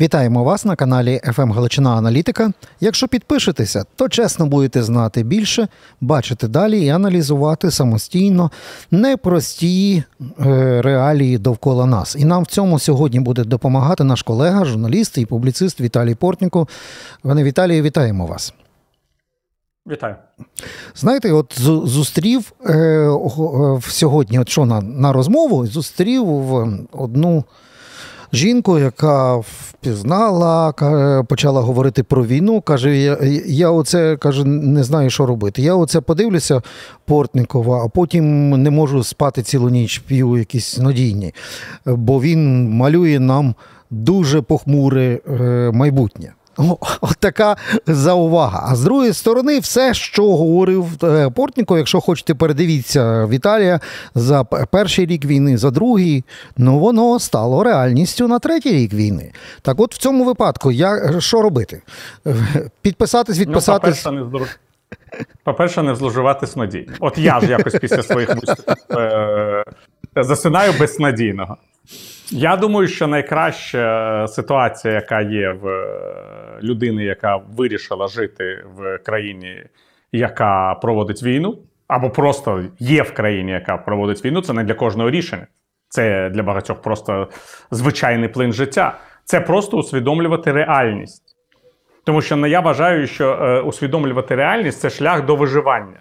Вітаємо вас на каналі «ФМ Галичина Аналітика. Якщо підпишетеся, то чесно будете знати більше, бачити далі і аналізувати самостійно непрості е, реалії довкола нас. І нам в цьому сьогодні буде допомагати наш колега, журналіст і публіцист Віталій Портніко. Пане Віталію, вітаємо вас. Вітаю. Знаєте, от зустрів е, е, сьогодні, от що на, на розмову, зустрів в одну жінку, яка впізнала, почала говорити про війну. Каже, я я оце каже, не знаю, що робити. Я оце подивлюся Портникова, а потім не можу спати цілу ніч, п'ю якісь надійні, бо він малює нам дуже похмуре е, майбутнє. От така заувага. А з другої сторони, все, що говорив е, Портніков, якщо хочете, передивіться Віталія за перший рік війни, за другий, ну воно стало реальністю на третій рік війни. Так от в цьому випадку, я що робити? Підписатись, відписатись. Ну, по-перше, не зловживати надій. От я ж якось після своїх виступів е- засинаю безнадійного. Я думаю, що найкраща ситуація, яка є в е, людини, яка вирішила жити в країні, яка проводить війну, або просто є в країні, яка проводить війну, це не для кожного рішення. Це для багатьох просто звичайний плин життя. Це просто усвідомлювати реальність. Тому що я вважаю, що е, усвідомлювати реальність це шлях до виживання.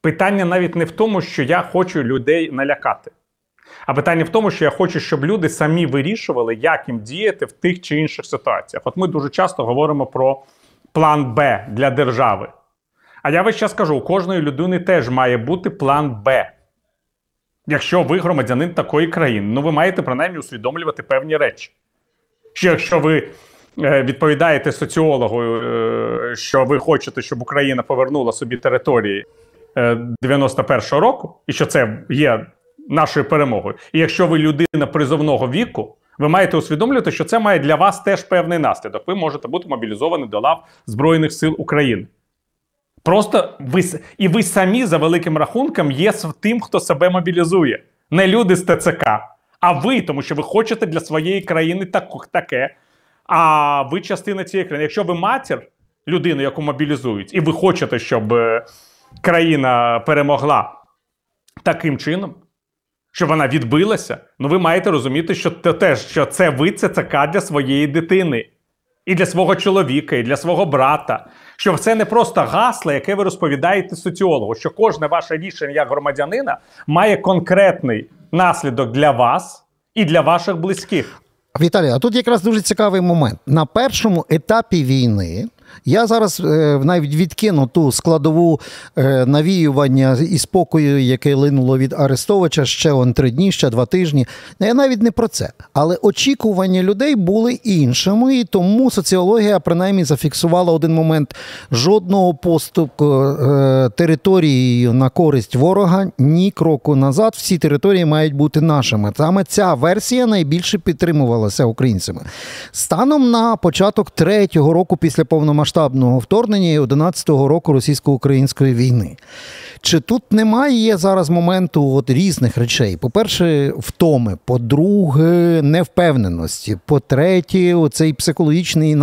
Питання навіть не в тому, що я хочу людей налякати. А питання в тому, що я хочу, щоб люди самі вирішували, як їм діяти в тих чи інших ситуаціях. От ми дуже часто говоримо про план Б для держави. А я весь час кажу: у кожної людини теж має бути план Б. Якщо ви громадянин такої країни, ну ви маєте принаймні усвідомлювати певні речі. Що якщо ви е, відповідаєте соціологу, е, що ви хочете, щоб Україна повернула собі території 91-го е, року, і що це є нашою перемогою. І якщо ви людина призовного віку, ви маєте усвідомлювати, що це має для вас теж певний наслідок. Ви можете бути мобілізовані до лав Збройних сил України. Просто ви і ви самі за великим рахунком є тим, хто себе мобілізує. Не люди з ТЦК, а ви, тому що ви хочете для своєї країни так, таке. А ви частина цієї країни. Якщо ви матір, людину, яку мобілізують, і ви хочете, щоб е, країна перемогла таким чином, щоб вона відбилася, ну ви маєте розуміти, що те, теж що це ви ЦЦК для своєї дитини, і для свого чоловіка, і для свого брата. Що це не просто гасло, яке ви розповідаєте соціологу, що кожне ваше рішення як громадянина має конкретний наслідок для вас і для ваших близьких. Віталій, а тут якраз дуже цікавий момент. На першому етапі війни я зараз е, навіть відкину ту складову е, навіювання і спокою, яке линуло від Арестовича ще он три дні, ще два тижні. Я навіть не про це. Але очікування людей були іншими, і тому соціологія принаймні зафіксувала один момент жодного поступку е, територією на користь ворога, ні кроку назад. Всі території мають бути нашими. Саме ця версія найбільше підтримувалася українцями. Станом на початок третього року після повномасштабного повномасштабного вторгнення і 11-го року російсько-української війни. Чи тут немає зараз моменту от різних речей? По-перше, втоми, по-друге, невпевненості, по-третє, оцей психологічний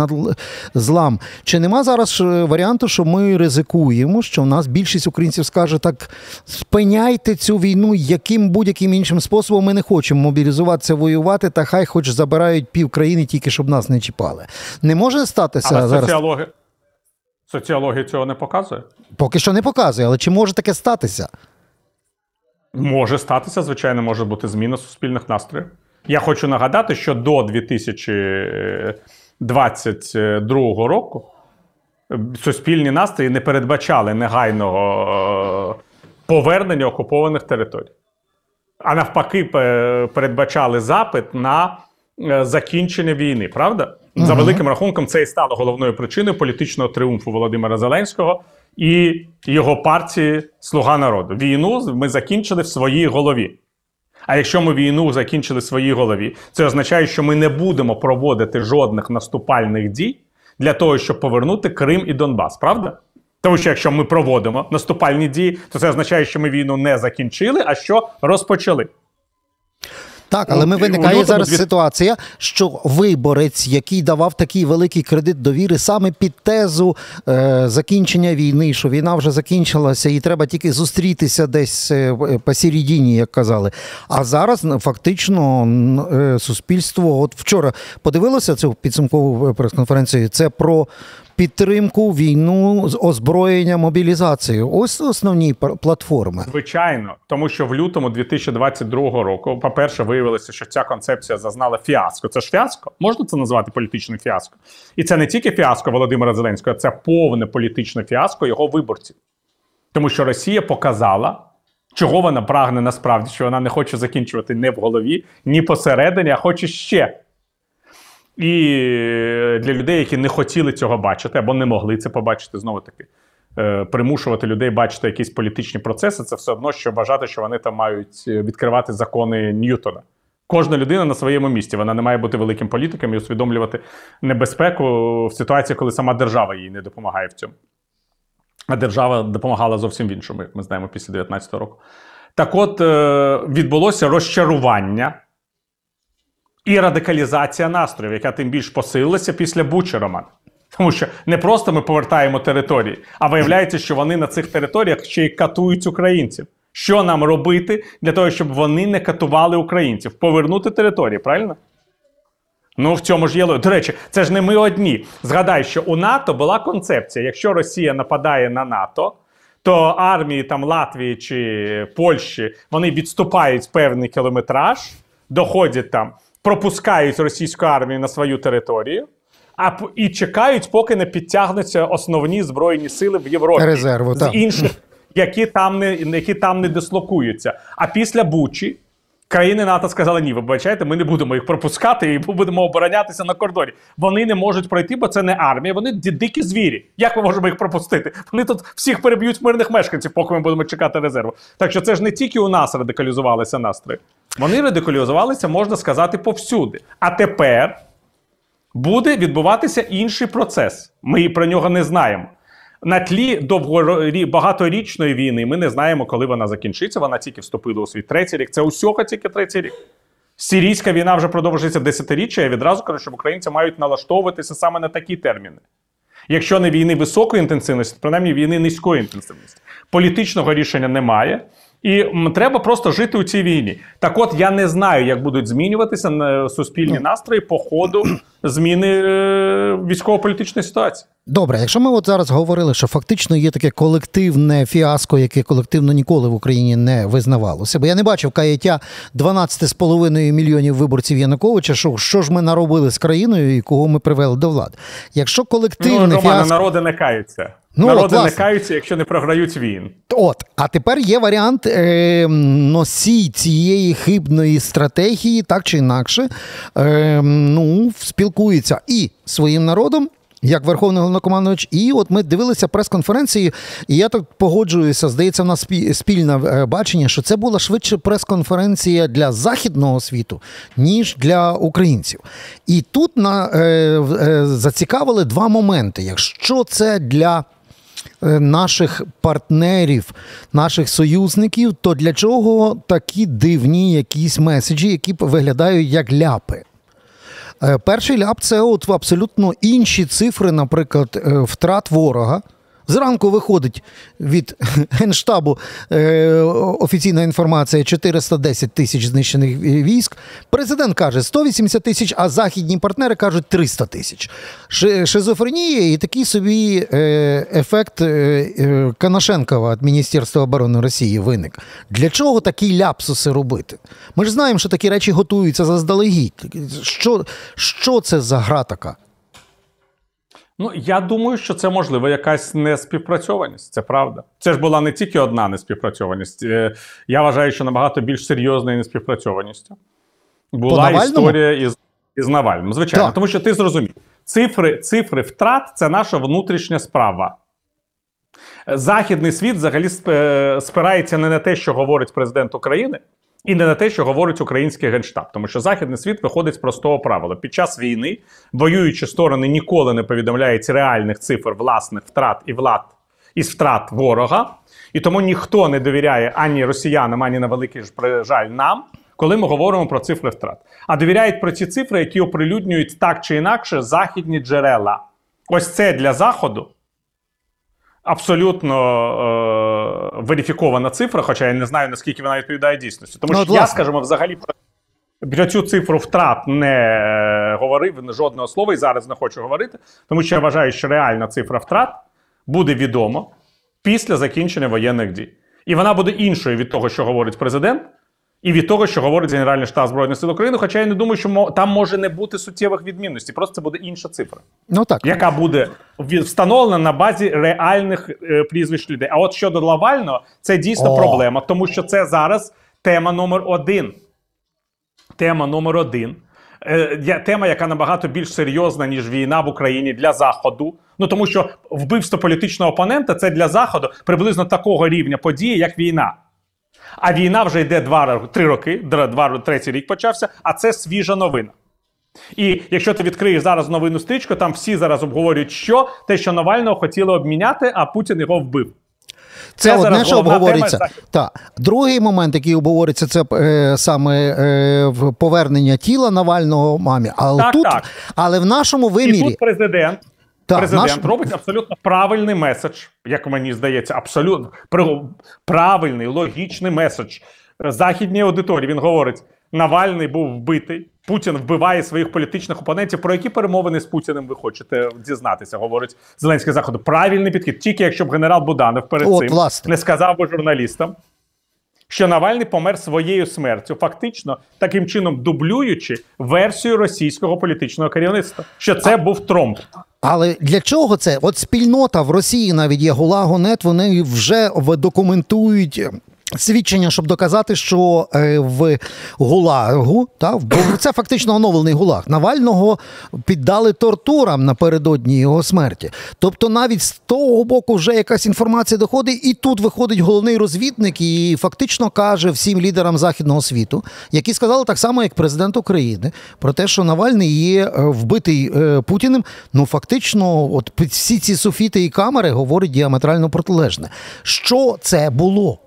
злам. Чи нема зараз варіанту, що ми ризикуємо, що в нас більшість українців скаже так: спиняйте цю війну, яким будь-яким іншим способом ми не хочемо мобілізуватися, воювати, та хай хоч забирають пів країни, тільки щоб нас не чіпали. Не може статися Але зараз. Соціологи... Соціологія цього не показує? Поки що не показує, але чи може таке статися? Може статися, звичайно, може бути зміна суспільних настроїв. Я хочу нагадати, що до 2022 року е, суспільні настрої не передбачали негайного е, повернення окупованих територій, а навпаки, передбачали запит на закінчення війни, правда? За великим рахунком, це і стало головною причиною політичного тріумфу Володимира Зеленського і його партії Слуга народу. Війну ми закінчили в своїй голові. А якщо ми війну закінчили в своїй голові, це означає, що ми не будемо проводити жодних наступальних дій для того, щоб повернути Крим і Донбас, правда? Тому що якщо ми проводимо наступальні дії, то це означає, що ми війну не закінчили, а що розпочали. Так, але ми виникає зараз ситуація, що виборець, який давав такий великий кредит довіри саме під тезу е, закінчення війни, що війна вже закінчилася, і треба тільки зустрітися десь е, посередині, як казали. А зараз ну, фактично е, суспільство, от вчора подивилося цю підсумкову е, прес-конференцію. Це про. Підтримку війну з озброєння мобілізації. Ось основні платформи. Звичайно, тому що в лютому 2022 року, по-перше, виявилося, що ця концепція зазнала фіаско. Це ж фіаско? Можна це назвати політичним фіаско? І це не тільки фіаско Володимира Зеленського, це повне політичне фіаско його виборців. Тому що Росія показала, чого вона прагне насправді, що вона не хоче закінчувати не в голові, ні посередині, а хоче ще. І для людей, які не хотіли цього бачити або не могли це побачити, знову таки, е, примушувати людей бачити якісь політичні процеси, це все одно, що вважати, що вони там мають е, відкривати закони Ньютона. Кожна людина на своєму місці. Вона не має бути великим політиком і усвідомлювати небезпеку в ситуації, коли сама держава їй не допомагає в цьому. А держава допомагала зовсім в іншому, як ми знаємо, після 19-го року. Так от е, відбулося розчарування і радикалізація настроїв, яка тим більш посилилася після Бучі. Тому що не просто ми повертаємо території, а виявляється, що вони на цих територіях ще й катують українців. Що нам робити для того, щоб вони не катували українців? Повернути території, правильно? Ну, в цьому ж є. До речі, це ж не ми одні. Згадай, що у НАТО була концепція: якщо Росія нападає на НАТО, то армії там Латвії чи Польщі вони відступають певний кілометраж, доходять там, пропускають російську армію на свою територію. А і чекають, поки не підтягнуться основні збройні сили в Європі Резерву, з так. інших, які там не які там не дислокуються. А після Бучі країни НАТО сказали: ні, ви бачите, ми не будемо їх пропускати і будемо оборонятися на кордоні. Вони не можуть пройти, бо це не армія, вони дикі звірі. Як ми можемо їх пропустити? Вони тут всіх переб'ють мирних мешканців, поки ми будемо чекати резерву. Так що це ж не тільки у нас радикалізувалися настрої. Вони радикалізувалися, можна сказати, повсюди. А тепер буде відбуватися інший процес. Ми про нього не знаємо. На тлі довгорі- багаторічної війни ми не знаємо, коли вона закінчиться. Вона тільки вступила у свій третій рік. Це усього тільки третій рік. Сирійська війна вже продовжується десятиріччя. Я відразу кажу, що українці мають налаштовуватися саме на такі терміни. Якщо не війни високої інтенсивності, то принаймні війни низької інтенсивності. Політичного рішення немає. І треба просто жити у цій війні. Так от я не знаю, як будуть змінюватися е, суспільні настрої по ходу зміни е, військово-політичної ситуації. Добре, якщо ми от зараз говорили, що фактично є таке колективне фіаско, яке колективно ніколи в Україні не визнавалося, бо я не бачив каяття 12,5 мільйонів виборців Януковича, що, що ж ми наробили з країною і кого ми привели до влади. Якщо колективне Ну, Романе, фіаско... народи не каються. Ну, народи не каються, якщо не програють війн. От, а тепер є варіант е, носій цієї хибної стратегії, так чи інакше, е, ну, спілкується і своїм народом. Як Верховний головнокомандувач, і от ми дивилися прес-конференції, і я так погоджуюся. Здається, в нас спільне е, бачення, що це була швидше прес-конференція для західного світу, ніж для українців. І тут на, е, е, зацікавили два моменти. Якщо це для наших партнерів, наших союзників, то для чого такі дивні якісь меседжі, які виглядають як ляпи? Е, Перший ляп це от абсолютно інші цифри, наприклад, е, втрат ворога. Зранку виходить від Генштабу е, офіційна інформація 410 тисяч знищених військ. Президент каже 180 тисяч, а західні партнери кажуть 300 тисяч. Шизофренія і такий собі е, ефект е, е, Канашенкова від Міністерства оборони Росії виник. Для чого такі ляпсуси робити? Ми ж знаємо, що такі речі готуються заздалегідь. Що, що це за гра така? Ну, я думаю, що це можливо якась неспівпрацьованість. Це правда. Це ж була не тільки одна неспівпрацьованість. Е, Я вважаю, що набагато більш серйозною неспівпрацьованістю була історія із, із Навальним. Звичайно, Так. тому що ти зрозумів, цифри, цифри втрат це наша внутрішня справа. Західний світ взагалі спирається не на те, що говорить президент України, і не на те, що говорить український генштаб, тому що західний світ виходить з простого правила: під час війни воюючі сторони ніколи не повідомляють реальних цифр власних втрат і влад із втрат ворога, і тому ніхто не довіряє ані росіянам, ані на великий жаль нам, коли ми говоримо про цифри втрат, а довіряють про ці цифри, які оприлюднюють так чи інакше західні джерела. Ось це для Заходу абсолютно е, верифікована цифра, хоча я не знаю, наскільки вона відповідає дійсності. Тому Ну, що власне. я, скажімо, взагалі про. Про цю цифру втрат не е, говорив жодного слова і зараз не хочу говорити, тому що я вважаю, що реальна цифра втрат буде відома після закінчення воєнних дій. І вона буде іншою від того, що говорить президент, і від того, що говорить Генеральний штаб Збройних сил України. Хоча я не думаю, що там може не бути суттєвих відмінностей, просто це буде інша цифра Ну так. яка буде встановлена на базі реальних е, прізвищ людей. А от щодо Лавального, це дійсно О. проблема, тому що це зараз тема номер один. Тема номер один. Е, тема, яка набагато більш серйозна, ніж війна в Україні для Заходу. Ну тому що вбивство політичного опонента це для Заходу приблизно такого рівня події, як війна. А війна вже йде два ро- три роки, дра- два третій рік почався, а це свіжа новина. І якщо ти відкриєш зараз новину стрічку, там всі зараз обговорюють, що те, що Навального хотіли обміняти, а Путін його вбив. Це, Це одне, що головна обговориться. тема. Другий момент, який обговориться, це е, саме е, повернення тіла Навального мамі. Але Так, тут, так. але в нашому І вимірі. тут президент, Так, президент наш- робить абсолютно правильний меседж, як мені здається, абсолютно правильний, логічний меседж західній аудиторії. Він говорить: Навальний був вбитий. Путін вбиває своїх політичних опонентів. Про які перемовини з Путіним ви хочете дізнатися? Говорить Зеленський заходу. Правильний підхід. Тільки якщо б генерал Буданов перед От, цим власне. не сказав би журналістам, що Навальний помер своєю смертю, фактично таким чином дублюючи версію російського політичного керівництва, що це був тромб. Але для чого це? От спільнота в Росії навіть є Гулагонет, вони вже документують. Свідчення, щоб доказати, що е, в Гулагу, та, бо це фактично оновлений Гулаг, Навального піддали тортурам напередодні його смерті. Тобто навіть з того боку вже якась інформація доходить, і тут виходить головний розвідник і фактично каже всім лідерам західного світу, які сказали так само, як президент України, про те, що Навальний є е, вбитий е, Путіним. Ну фактично, от всі ці софіти і камери говорять діаметрально протилежне. Що це було?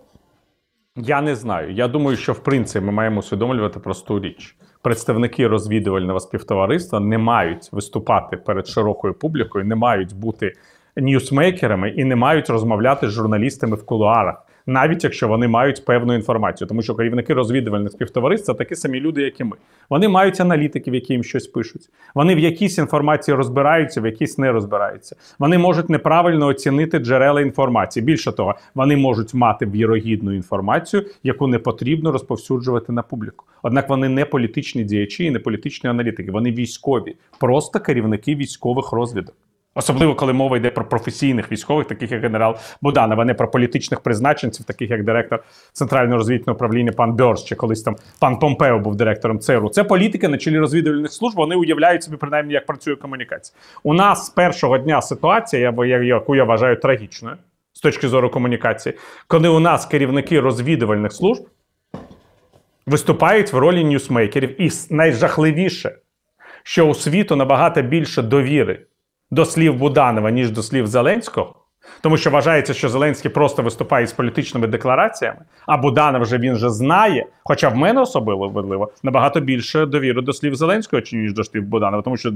Я не знаю. Я думаю, що в принципі ми маємо усвідомлювати просту річ. Представники розвідувального співтовариства не мають виступати перед широкою публікою, не мають бути ньюсмейкерами і не мають розмовляти з журналістами в кулуарах, навіть якщо вони мають певну інформацію. Тому що керівники розвідувальних співтовариств це такі самі люди, як і ми. Вони мають аналітиків, які їм щось пишуть. Вони в якійсь інформації розбираються, в якійсь не розбираються. Вони можуть неправильно оцінити джерела інформації. Більше того, вони можуть мати вірогідну інформацію, яку не потрібно розповсюджувати на публіку. Однак вони не політичні діячі і не політичні аналітики. Вони військові, просто керівники військових розвідок. Особливо, коли мова йде про професійних військових, таких як генерал Буданов, а не про політичних призначенців, таких як директор Центрального розвідувального управління пан Бьорс, чи колись там пан Помпео був директором ЦРУ. Це політики на чолі розвідувальних служб. Вони уявляють собі принаймні, як працює комунікація. У нас з першого дня ситуація, я- яку я вважаю трагічною з точки зору комунікації, коли у нас керівники розвідувальних служб виступають в ролі ньюсмейкерів, і найжахливіше, що у світу набагато більше довіри до слів Буданова, ніж до слів Зеленського. Тому що вважається, що Зеленський просто виступає з політичними деклараціями, а Буданов вже він же знає. Хоча в мене особливо набагато більше довіри до слів Зеленського, ніж до слів Буданова, тому що б-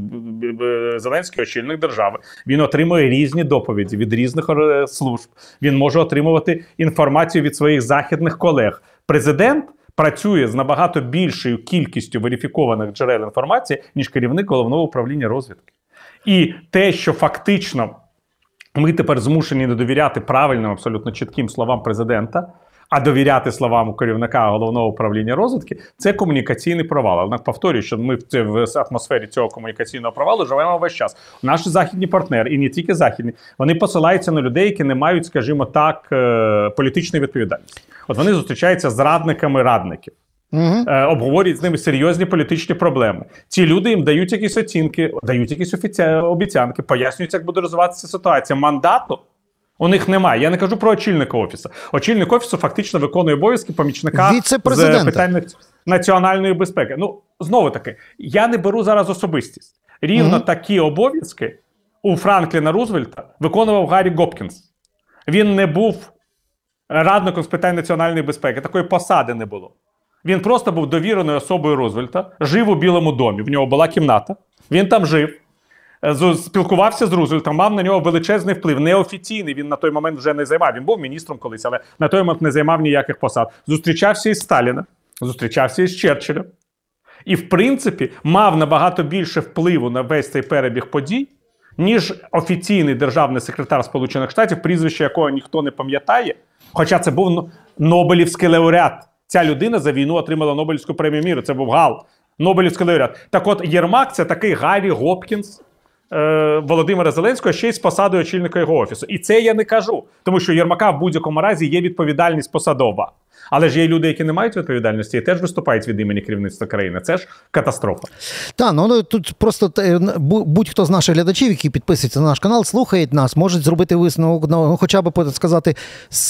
б- Зеленський очільник держави. Він отримує різні доповіді від різних е, служб. Він може отримувати інформацію від своїх західних колег. Президент працює з набагато більшою кількістю верифікованих джерел інформації, ніж керівник головного управління розвідки. І те, що фактично ми тепер змушені не довіряти правильним, абсолютно чітким словам президента, а довіряти словам керівника головного управління розвідки, це комунікаційний провал. Однак повторюю, що ми в в атмосфері цього комунікаційного провалу живемо весь час. Наші західні партнери, і не тільки західні, вони посилаються на людей, які не мають, скажімо так, е, політичної відповідальності. От вони зустрічаються з радниками радників. Угу. обговорюють з ними серйозні політичні проблеми. Ці люди їм дають якісь оцінки, дають якісь офіці... обіцянки, пояснюють, як буде розвиватися ситуація. Мандату у них немає. Я не кажу про очільника офісу. Очільник офісу фактично виконує обов'язки помічника з питань національної безпеки. Ну знову таки, я не беру зараз особистість. Рівно Мгм. такі обов'язки у Франкліна Рузвельта виконував Гаррі Гопкінс. Він не був радником з питань національної безпеки. Такої посади не було. Він просто був довіреною особою Рузвельта, жив у Білому домі. В нього була кімната. Він там жив, е, спілкувався з Рузвельтом, мав на нього величезний вплив. Неофіційний він на той момент вже не займав. Він був міністром колись, але на той момент не займав ніяких посад. Зустрічався із Сталіном, зустрічався із Черчиллем. І, в принципі, мав набагато більше впливу на весь цей перебіг подій, ніж офіційний державний секретар Сполучених Штатів, прізвище якого ніхто не пам'ятає. Хоча це був Нобелівський лауреат. Ця людина за війну отримала Нобелівську премію міру. Це був Гал, Нобелівський лауреат. Так от Єрмак це такий Гаррі Гопкінс е, Володимира Зеленського ще й з посадою очільника його офісу. І це я не кажу, тому що Єрмака в будь-якому разі є відповідальність посадова. Але ж є люди, які не мають відповідальності, і теж виступають від імені керівництва країни. Це ж катастрофа. Так, ну, ну тут просто будь-хто з наших глядачів, які підписуються на наш канал, слухають нас, можуть зробити висновок, ну, хоча б сказати,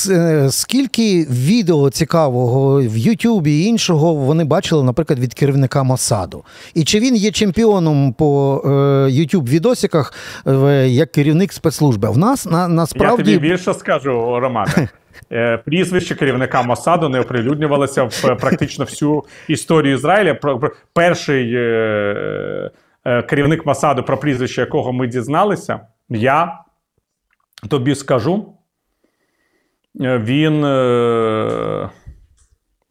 е, скільки відео цікавого в Ютубі і іншого вони бачили, наприклад, від керівника Мосаду. І чи він є чемпіоном по Ютуб відосиках е, як керівник спецслужби? В нас на насправді я тобі більше скажу, Романе. Е, прізвище керівника Масаду не оприлюднювалося в е, практично всю історію Ізраїля. Перший е, керівник Масаду, про прізвище якого ми дізналися, я тобі скажу. Він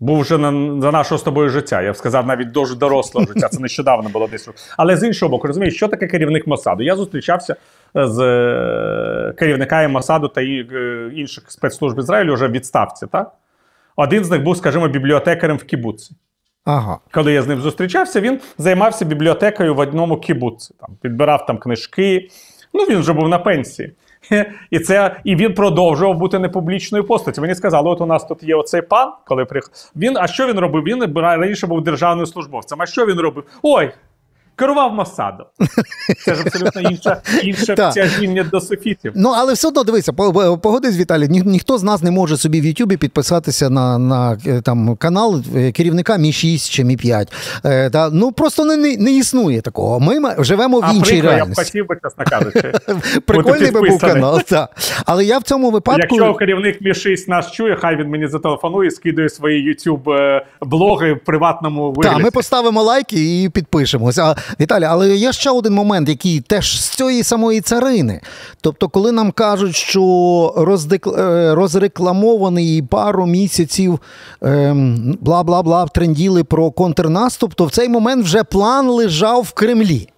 був вже на, за нашого з тобою життя. Я б сказав, навіть дуже дорослого життя. Це нещодавно було десь. Але з іншого боку, розумієш, що таке керівник Мосаду? Я зустрічався з е, керівниками Мосаду та е, інших спецслужб Ізраїлю вже в відставці. так? Один з них був, скажімо, бібліотекарем в кібуці. Ага. Коли я з ним зустрічався, він займався бібліотекою в одному кібуці. Там, Підбирав там книжки. Ну, він вже був на пенсії. І це, і він продовжував бути непублічною постаттю. Мені сказали, от у нас тут є оцей пан, коли приїхав. Він, а що він робив? Він раніше був державним службовцем. А що він робив? Ой, керував Масадом. Це ж абсолютно інше інше тяжіння до софітів. Ну, але все одно дивися, погодись, Віталій, ні, ніхто з нас не може собі в Ютубі підписатися на на е, там, канал е, керівника Мі 6 чи Мі 5. Е, та, Ну просто не не існує такого. Ми живемо в а іншій прикро, реальності. Я б хотів би, чесно кажучи. Прикольний би був канал. так. Але я в цьому випадку. Якщо керівник Мі 6 нас чує, хай він мені зателефонує, скидує свої YouTube блоги в приватному вигляді. Так, ми поставимо лайки і підпишемося. Віталій, але є ще один момент, який теж з цієї самої царини. Тобто, коли нам кажуть, що роздек... Е, розрекламований пару місяців ем, бла бла бла тренділи про контрнаступ, то в цей момент вже план лежав в Кремлі.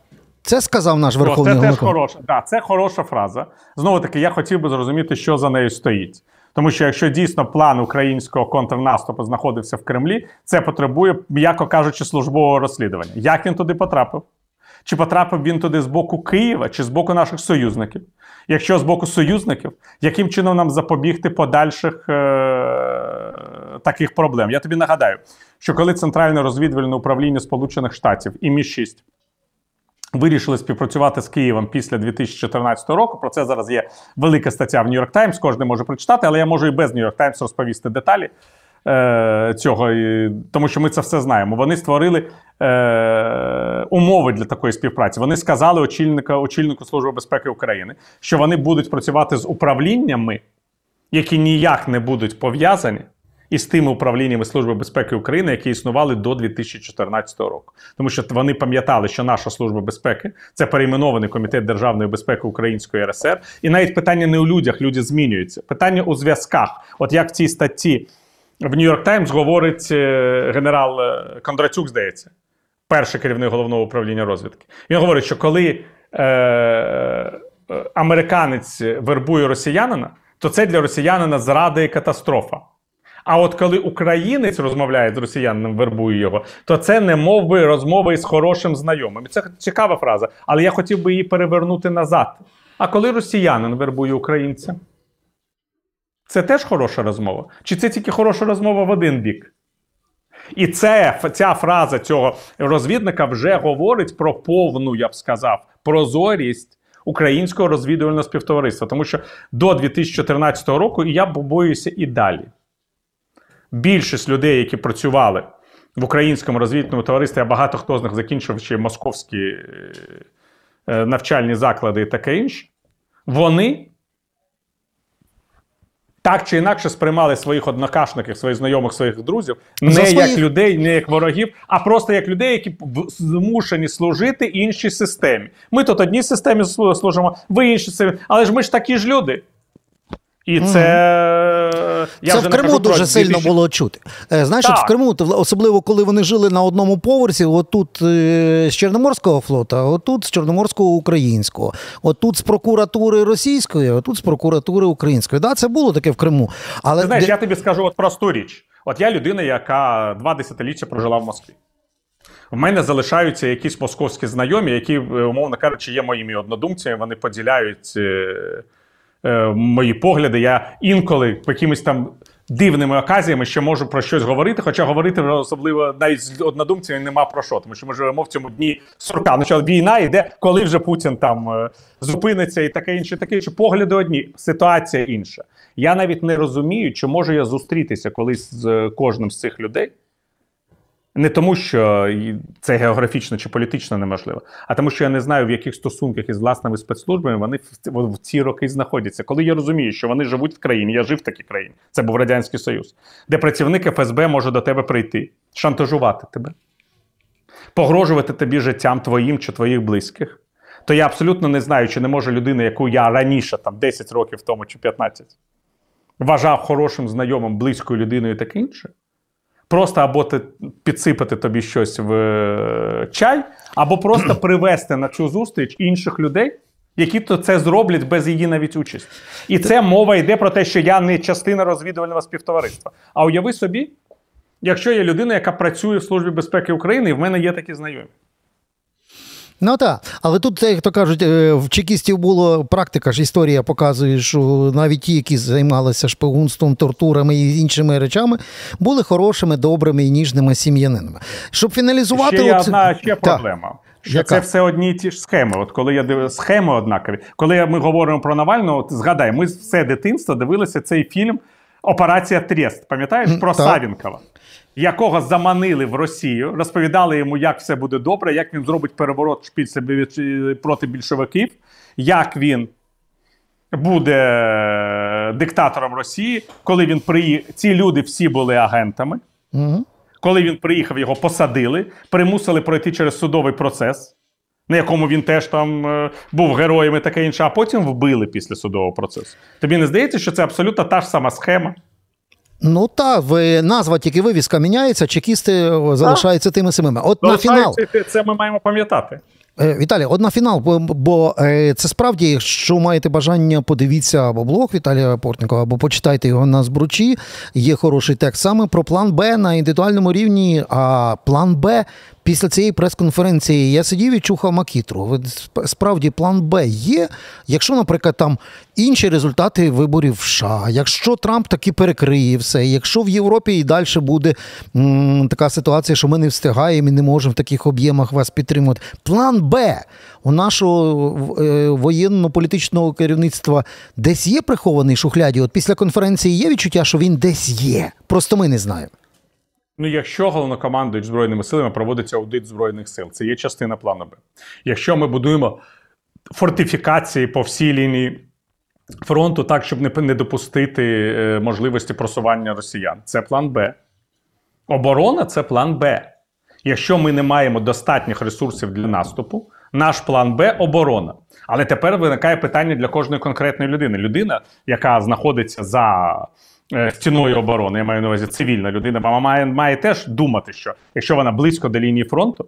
Це сказав наш верховний О, Це теж хороша, да, це хороша фраза. Знову таки, я хотів би зрозуміти, що за нею стоїть. Тому що якщо дійсно план українського контрнаступу знаходився в Кремлі, це потребує, м'яко кажучи, службового розслідування. Як він туди потрапив? Чи потрапив він туди з боку Києва, чи з боку наших союзників? Якщо з боку союзників, яким чином нам запобігти подальших е- таких проблем? Я тобі нагадаю, що коли Центральне розвідувальне управління Сполучених Штатів і Мі 6 Вирішили співпрацювати з Києвом після 2014 року. Про це зараз є велика стаття в Нью-Йорк Таймс. Кожен може прочитати, але я можу і без Нью-Йорк Таймс розповісти деталі е, цього, тому що ми це все знаємо. Вони створили е, умови для такої співпраці. Вони сказали очільника, очільнику Служби безпеки України, що вони будуть працювати з управліннями, які ніяк не будуть пов'язані із тими управліннями Служби безпеки України, які існували до 2014 року, тому що вони пам'ятали, що наша служба безпеки це перейменований комітет державної безпеки Української РСР, і навіть питання не у людях, люди змінюються. Питання у зв'язках. От як в цій статті в Нью-Йорк Таймс говорить е, генерал е, Кондратюк, здається, перший керівник головного управління розвідки. Він говорить, що коли е, е, американець вербує росіянина, то це для росіянина зрада і катастрофа. А от коли українець розмовляє з росіянином, вербує його, то це не мов би розмови із хорошим знайомим. Це цікава фраза, але я хотів би її перевернути назад. А коли росіянин вербує українця, це теж хороша розмова? Чи це тільки хороша розмова в один бік? І це, ця фраза цього розвідника вже говорить про повну, я б сказав, прозорість українського розвідувального співтовариства. Тому що до 2014 року і я боюся і далі більшість людей, які працювали в українському розвідному товаристві, а багато хто з них закінчив ще московські е, е, навчальні заклади і таке інше, вони так чи інакше сприймали своїх однокашників, своїх знайомих, своїх друзів не За своїх- як людей, не як ворогів, а просто як людей, які змушені служити іншій системі. Ми тут одній системі слу- служимо, ви іншій системі, але ж ми ж такі ж люди. І це. Я це вже в не Криму кажу про дуже сильно 2000 було чути. Е, Знаєш, Так. от в Криму, особливо коли вони жили на одному поверсі, отут е, з Чорноморського флота, отут з Чорноморського українського, отут з прокуратури російської, отут з прокуратури української. Да, це було таке в Криму. Але Ти знаєш, де- я тобі скажу от просту річ. От я людина, яка два десятиліття прожила в Москві. В мене залишаються якісь московські знайомі, які, е, умовно кажучи, є моїми однодумцями, вони поділяють е, мої погляди. Я інколи по якимось там дивними оказіями ще можу про щось говорити, хоча говорити особливо навіть з однодумцями нема про що, тому що ми живемо в цьому дні сурка. Ну війна йде, коли вже Путін там е, зупиниться і таке інше, таке інше. Погляди одні, ситуація інша. Я навіть не розумію, чи можу я зустрітися колись з е, кожним з цих людей. Не тому, що це географічно чи політично неможливо, а тому, що я не знаю, в яких стосунках із власними спецслужбами вони в, ці роки знаходяться. Коли я розумію, що вони живуть в країні, я жив в такій країні, це був Радянський Союз, де працівник ФСБ може до тебе прийти, шантажувати тебе, погрожувати тобі життям твоїм чи твоїх близьких. То я абсолютно не знаю, чи не може людина, яку я раніше, там 10 років тому чи 15, вважав хорошим знайомим, близькою людиною і таке інше. Просто або ти підсипати тобі щось в е, чай, або просто привести на цю зустріч інших людей, які то це зроблять без її навіть участі. І це мова йде про те, що я не частина розвідувального співтовариства. А уяви собі, якщо є людина, яка працює в Службі безпеки України, і в мене є такі знайомі. Ну так, але тут, як то кажуть, е, в чекістів була практика ж історія показує, що навіть ті, які займалися шпигунством, тортурами і іншими речами, були хорошими, добрими і ніжними сім'янинами. Щоб фіналізувати, Ще є одна ще Так. проблема. Що Яка? це все одні і ті ж схеми. От коли я див... схеми однакові. Коли ми говоримо про Навального, от згадай, ми все дитинство дивилися цей фільм Операція Трест. Пам'ятаєш про так. Савінкова, якого заманили в Росію, розповідали йому, як все буде добре, як він зробить переворот шпіль себе проти більшовиків, як він буде е, диктатором Росії, коли він приїхав. Ці люди всі були агентами. Мгм. Коли він приїхав, його посадили, примусили пройти через судовий процес, на якому він теж там е, був героєм і таке інше, а потім вбили після судового процесу. Тобі не здається, що це абсолютно та ж сама схема? Ну так, ви- назва тільки вивіска міняється, чекісти залишаються тими самими. От на фінал. Це, це ми маємо пам'ятати. Е, Віталій, от на фінал, бо, бо е, це справді, якщо маєте бажання, подивіться або блог Віталія Портникова, або почитайте його на збручі. Є хороший текст саме про план Б на індивідуальному рівні. А план Б після цієї прес-конференції я сидів і чухав макітру. Справді, план Б є. Якщо, наприклад, там інші результати виборів в США, якщо Трамп таки перекриє все, якщо в Європі і далі буде м, така ситуація, що ми не встигаємо і не можемо в таких об'ємах вас підтримувати. План Б у нашого е, воєнно-політичного керівництва десь є прихований шухляді. От після конференції є відчуття, що він десь є. Просто ми не знаємо. Ну, якщо головнокомандують Збройними силами проводиться аудит Збройних сил, це є частина плану Б. Якщо ми будуємо фортифікації по всій лінії фронту так, щоб не, допустити е, можливості просування росіян, це план Б. Оборона це план Б. Якщо ми не маємо достатніх ресурсів для наступу, наш план Б оборона. Але тепер виникає питання для кожної конкретної людини. Людина, яка знаходиться за стіною оборони, я маю на увазі цивільна людина, вона має, має теж думати, що якщо вона близько до лінії фронту,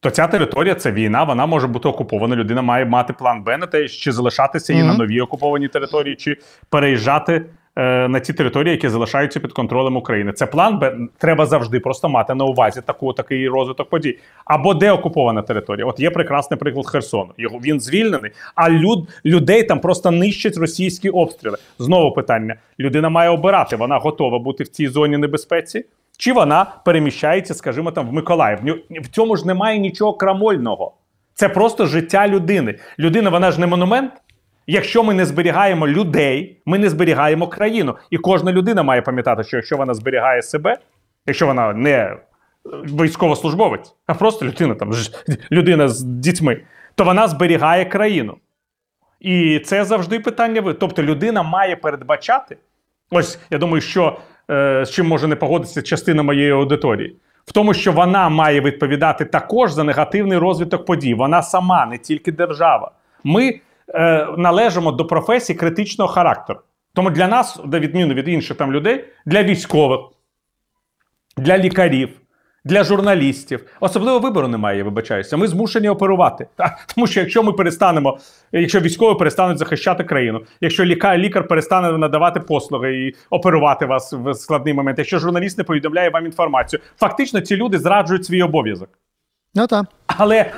то ця територія це війна, вона може бути окупована. Людина має мати план Б на те, чи залишатися її Мгм. на новій окупованій території, чи переїжджати е, на ті території, які залишаються під контролем України. Це план Б. Треба завжди просто мати на увазі таку такий розвиток подій. Або де окупована територія. От є прекрасний приклад Херсону. Його він звільнений, а люд, людей там просто нищать російські обстріли. Знову питання: людина має обирати, вона готова бути в цій зоні небезпеці. Чи вона переміщається, скажімо, там в Миколаїв? В цьому ж немає нічого крамольного. Це просто життя людини. Людина, вона ж не монумент. Якщо ми не зберігаємо людей, ми не зберігаємо країну. І кожна людина має пам'ятати, що якщо вона зберігає себе, якщо вона не військовослужбовець, а просто людина там людина з дітьми, то вона зберігає країну. І це завжди питання. ви- Тобто людина має передбачати Ось я думаю, що е, з чим може не погодитися частина моєї аудиторії. В тому, що вона має відповідати також за негативний розвиток подій. Вона сама, не тільки держава. Ми е, належимо до професій критичного характеру. Тому для нас, на відміну від інших там людей, для військових, для лікарів, для журналістів. Особливо вибору немає, я вибачаюся. Ми змушені оперувати. Тому що якщо ми перестанемо, якщо військові перестануть захищати країну, якщо лікар, лікар перестане надавати послуги і оперувати вас в складний момент, якщо журналіст не повідомляє вам інформацію, фактично ці люди зраджують свій обов'язок. Ну так. Але,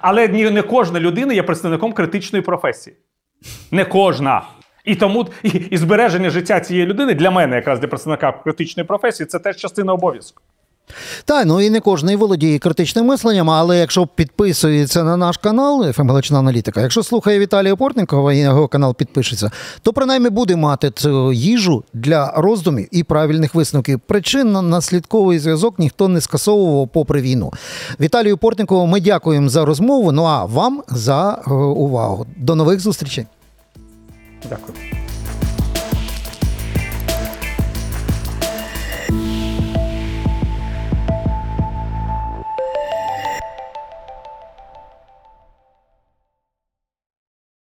але не кожна людина є представником критичної професії. Не кожна. І тому і, і збереження життя цієї людини для мене, якраз для представника критичної професії, це теж частина обов'язку. Так, ну і не кожен володіє критичним мисленням, але якщо підписується на наш канал ФМ Галичина Аналітика, якщо слухає Віталія Портникова і на його канал підпишеться, то принаймні буде мати цю їжу для роздумів і правильних висновків. Причинно-наслідковий зв'язок ніхто не скасовував попри війну. Віталію Портникову ми дякуємо за розмову. Ну а вам за е, увагу. До нових зустрічей. Дякую.